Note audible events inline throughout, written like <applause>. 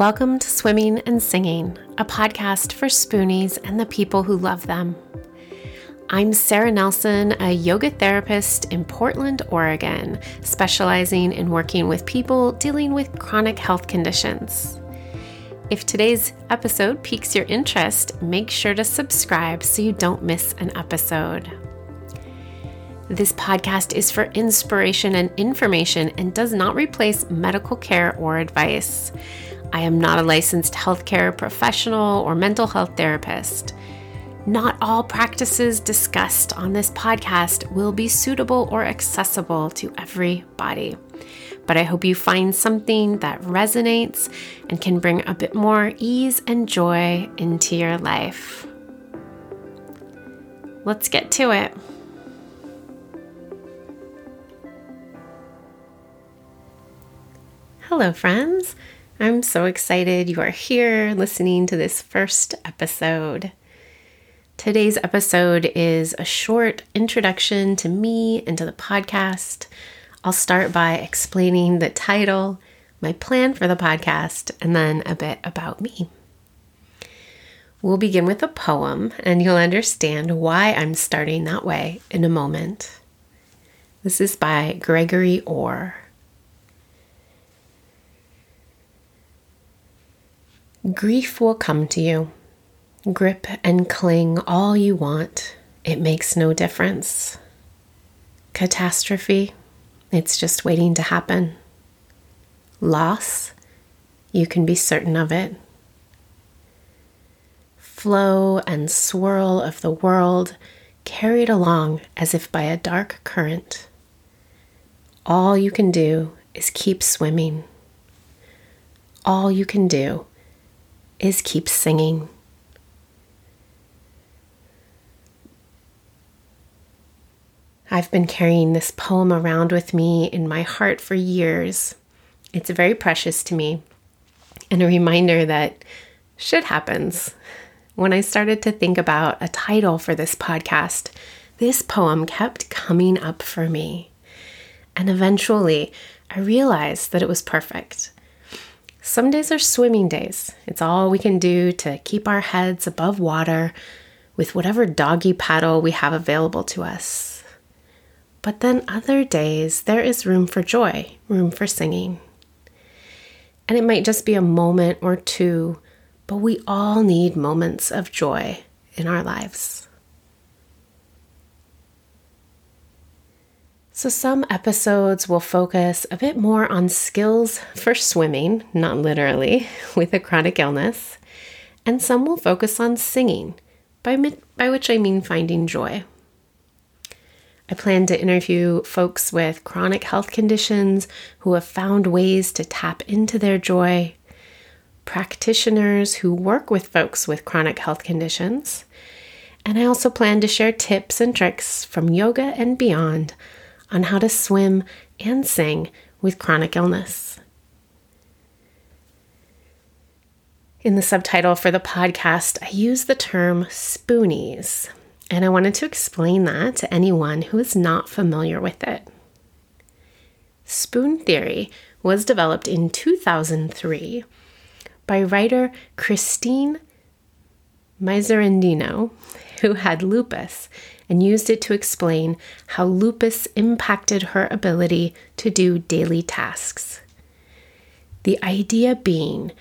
Welcome to Swimming and Singing, a podcast for spoonies and the people who love them. I'm Sarah Nelsen, a yoga therapist in Portland, Oregon, specializing in working with people dealing with chronic health conditions. If today's episode piques your interest, make sure to subscribe so you don't miss an episode. This podcast is for inspiration and information and does not replace medical care or advice. I am not a licensed healthcare professional or mental health therapist. Not all practices discussed on this podcast will be suitable or accessible to everybody. But I hope you find something that resonates and can bring a bit more ease and joy into your life. Let's get to it. Hello, friends. I'm so excited you are here listening to this first episode. Today's episode is a short introduction to me and to the podcast. I'll start by explaining the title, my plan for the podcast, and then a bit about me. We'll begin with a poem, and you'll understand why I'm starting that way in a moment. This is by Gregory Orr. Grief will come to you. Grip and cling all you want. It makes no difference. Catastrophe, it's just waiting to happen. Loss, you can be certain of it. Flow and swirl of the world carried along as if by a dark current. All you can do is keep swimming. All you can do is keep singing. I've been carrying this poem around with me in my heart for years. It's very precious to me and a reminder that shit happens. When I started to think about a title for this podcast, this poem kept coming up for me. And eventually, I realized that it was perfect. Some days are swimming days. It's all we can do to keep our heads above water with whatever doggy paddle we have available to us. But then other days, there is room for joy, room for singing. And it might just be a moment or two, but we all need moments of joy in our lives. So, some episodes will focus a bit more on skills for swimming, not literally, <laughs> with a chronic illness, and some will focus on singing, by, by which I mean finding joy. I plan to interview folks with chronic health conditions who have found ways to tap into their joy, practitioners who work with folks with chronic health conditions, and I also plan to share tips and tricks from yoga and beyond on how to swim and sing with chronic illness. In the subtitle for the podcast, I use the term spoonies, and I wanted to explain that to anyone who is not familiar with it. Spoon theory was developed in 2003 by writer Christine Miserandino, who had lupus and used it to explain how lupus impacted her ability to do daily tasks. The idea being,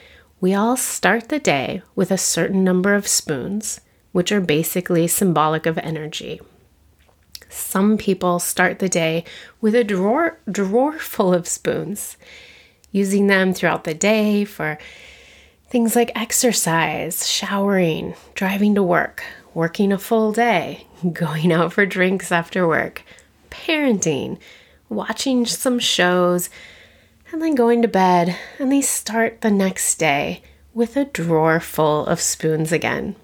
we all start the day with a certain number of spoons, which are basically symbolic of energy. Some people start the day with a drawer, drawer full of spoons, using them throughout the day for things like exercise, showering, driving to work, working a full day, <laughs> going out for drinks after work, parenting, watching some shows, and then going to bed, and they start the next day with a drawer full of spoons again.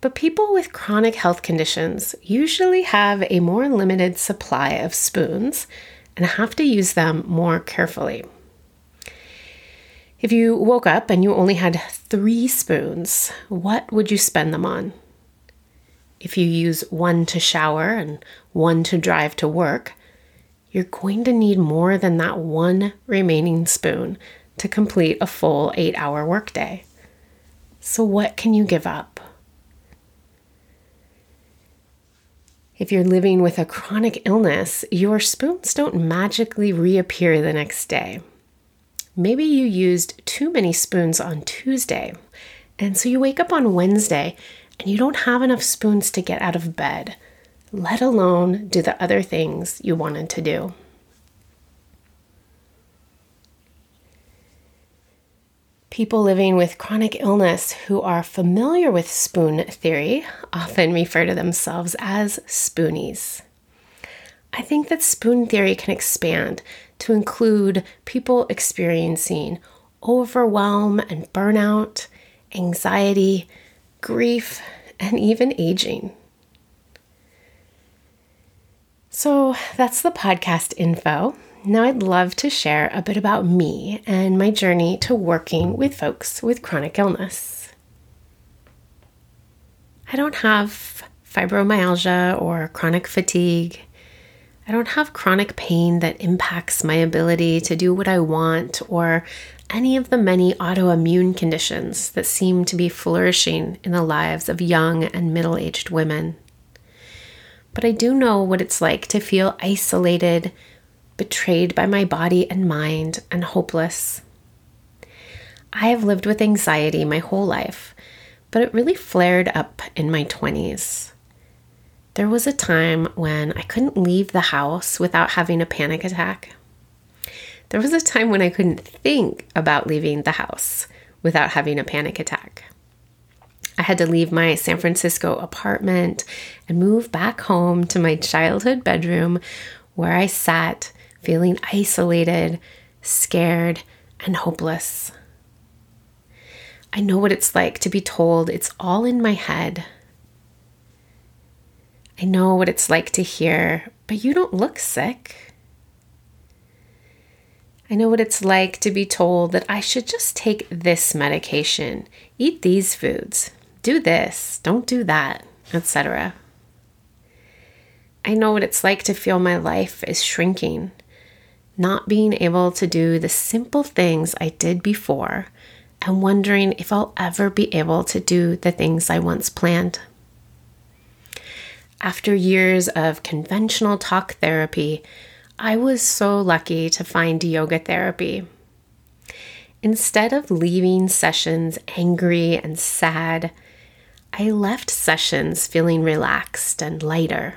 But people with chronic health conditions usually have a more limited supply of spoons and have to use them more carefully. If you woke up and you only had three spoons, what would you spend them on? If you use one to shower and one to drive to work, you're going to need more than that one remaining spoon to complete a full eight hour workday. So, what can you give up? If you're living with a chronic illness, your spoons don't magically reappear the next day. Maybe you used too many spoons on Tuesday, and so you wake up on Wednesday and you don't have enough spoons to get out of bed, let alone do the other things you wanted to do. People living with chronic illness who are familiar with spoon theory often refer to themselves as spoonies. I think that spoon theory can expand to include people experiencing overwhelm and burnout, anxiety, grief, and even aging. So that's the podcast info. Now, I'd love to share a bit about me and my journey to working with folks with chronic illness. I don't have fibromyalgia or chronic fatigue. I don't have chronic pain that impacts my ability to do what I want or any of the many autoimmune conditions that seem to be flourishing in the lives of young and middle aged women. But I do know what it's like to feel isolated betrayed by my body and mind, and hopeless. I have lived with anxiety my whole life, but it really flared up in my 20s. There was a time when I couldn't leave the house without having a panic attack. There was a time when I couldn't think about leaving the house without having a panic attack. I had to leave my San Francisco apartment and move back home to my childhood bedroom where I sat feeling isolated, scared, and hopeless. I know what it's like to be told it's all in my head. I know what it's like to hear, but you don't look sick. I know what it's like to be told that I should just take this medication, eat these foods, do this, don't do that, etc. I know what it's like to feel my life is shrinking not being able to do the simple things I did before and wondering if I'll ever be able to do the things I once planned. After years of conventional talk therapy, I was so lucky to find yoga therapy. Instead of leaving sessions angry and sad, I left sessions feeling relaxed and lighter.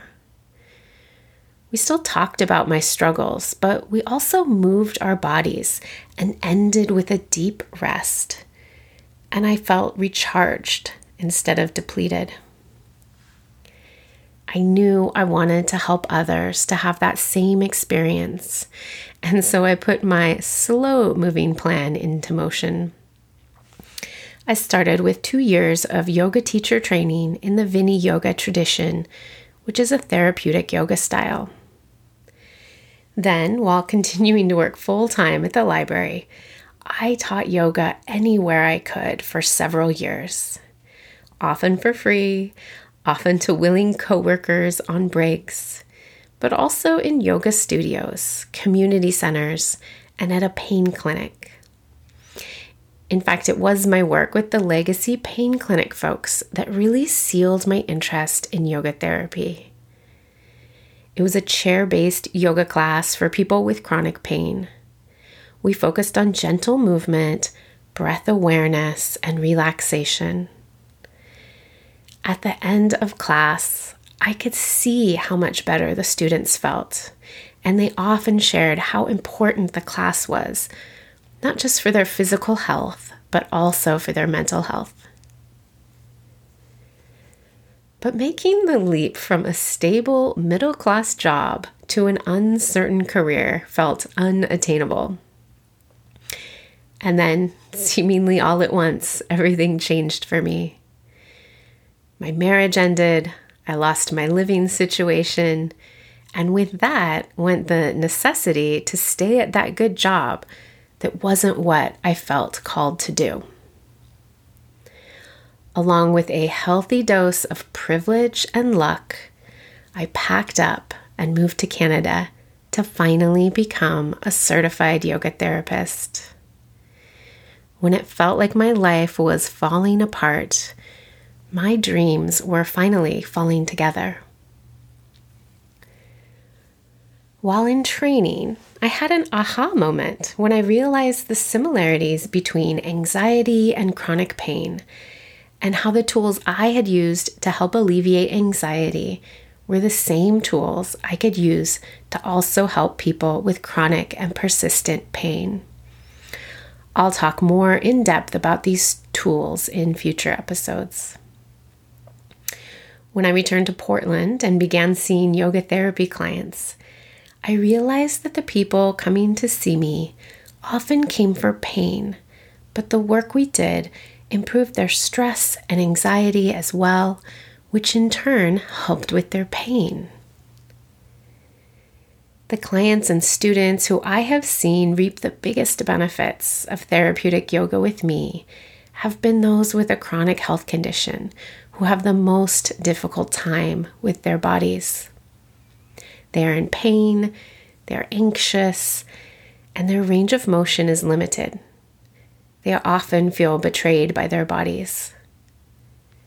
We still talked about my struggles, but we also moved our bodies and ended with a deep rest. And I felt recharged instead of depleted. I knew I wanted to help others to have that same experience. And so I put my slow moving plan into motion. I started with two years of yoga teacher training in the Vini Yoga tradition, which is a therapeutic yoga style. Then, while <laughs> continuing to work full time at the library, I taught yoga anywhere I could for several years, often for free, often to willing coworkers on breaks, but also in yoga studios, community centers, and at a pain clinic. In fact, it was my work with the Legacy Pain Clinic folks that really sealed my interest in yoga therapy. It was a chair based yoga class for people with chronic pain. We focused on gentle movement, breath awareness, and relaxation. At the end of class, I could see how much better the students felt, and they often shared how important the class was, not just for their physical health, but also for their mental health. But making the leap from a stable middle class job to an uncertain career felt unattainable. And then, seemingly all at once, everything changed for me. My marriage ended, I lost my living situation, and with that went the necessity to stay at that good job that wasn't what I felt called to do along with a healthy dose of privilege and luck, I packed up and moved to Canada to finally become a certified yoga therapist. when it felt like my life was falling apart, my dreams were finally falling together. While in training, I had an aha moment when I realized the similarities between anxiety and chronic pain, and how the tools I had used to help alleviate anxiety were the same tools I could use to also help people with chronic and persistent pain. I'll talk more in depth about these tools in future episodes. When I returned to Portland and began seeing yoga therapy clients, I realized that the people coming to see me often came for pain, but the work we did improved their stress and anxiety as well, which in turn helped with their pain. The clients and students who I have seen reap the biggest benefits of therapeutic yoga with me have been those with a chronic health condition who have the most difficult time with their bodies. They are in pain, they're anxious, and their range of motion is limited. They often feel betrayed by their bodies.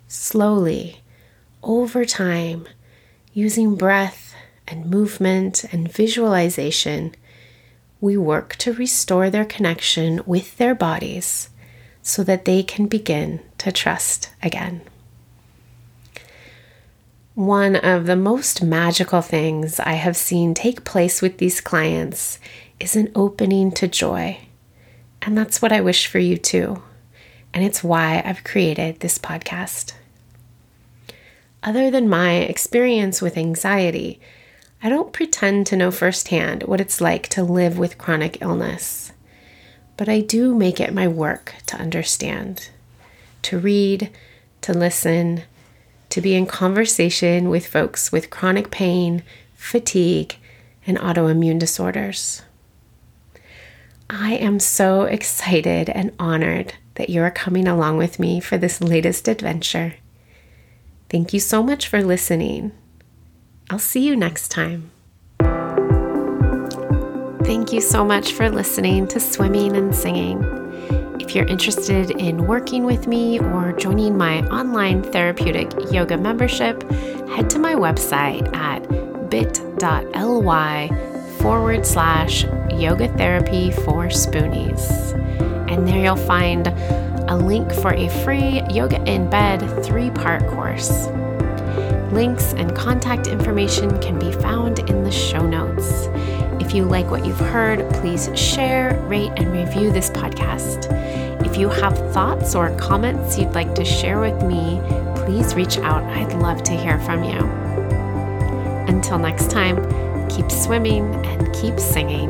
Slowly, over time, using breath and movement and visualization, we work to restore their connection with their bodies so that they can begin to trust again. One of the most magical things I have seen take place with these clients is an opening to joy. And that's what I wish for you too. And it's why I've created this podcast. Other than my experience with anxiety, I don't pretend to know firsthand what it's like to live with chronic illness. But I do make it my work to understand, to read, to listen, to be in conversation with folks with chronic pain, fatigue, and autoimmune disorders. I am so excited and honored that you are coming along with me for this latest adventure. Thank you so much for listening. I'll see you next time. Thank you so much for listening to Swimming and Singing. If you're interested in working with me or joining my online therapeutic yoga membership, head to my website at bit.ly forward slash yoga therapy for spoonies. And there you'll find a link for a free Yoga in Bed three part course. Links and contact information can be found in the show notes. If you like what you've heard, please share, rate, and review this podcast. If you have thoughts or comments you'd like to share with me, please reach out. I'd love to hear from you. Until next time, keep swimming and keep singing.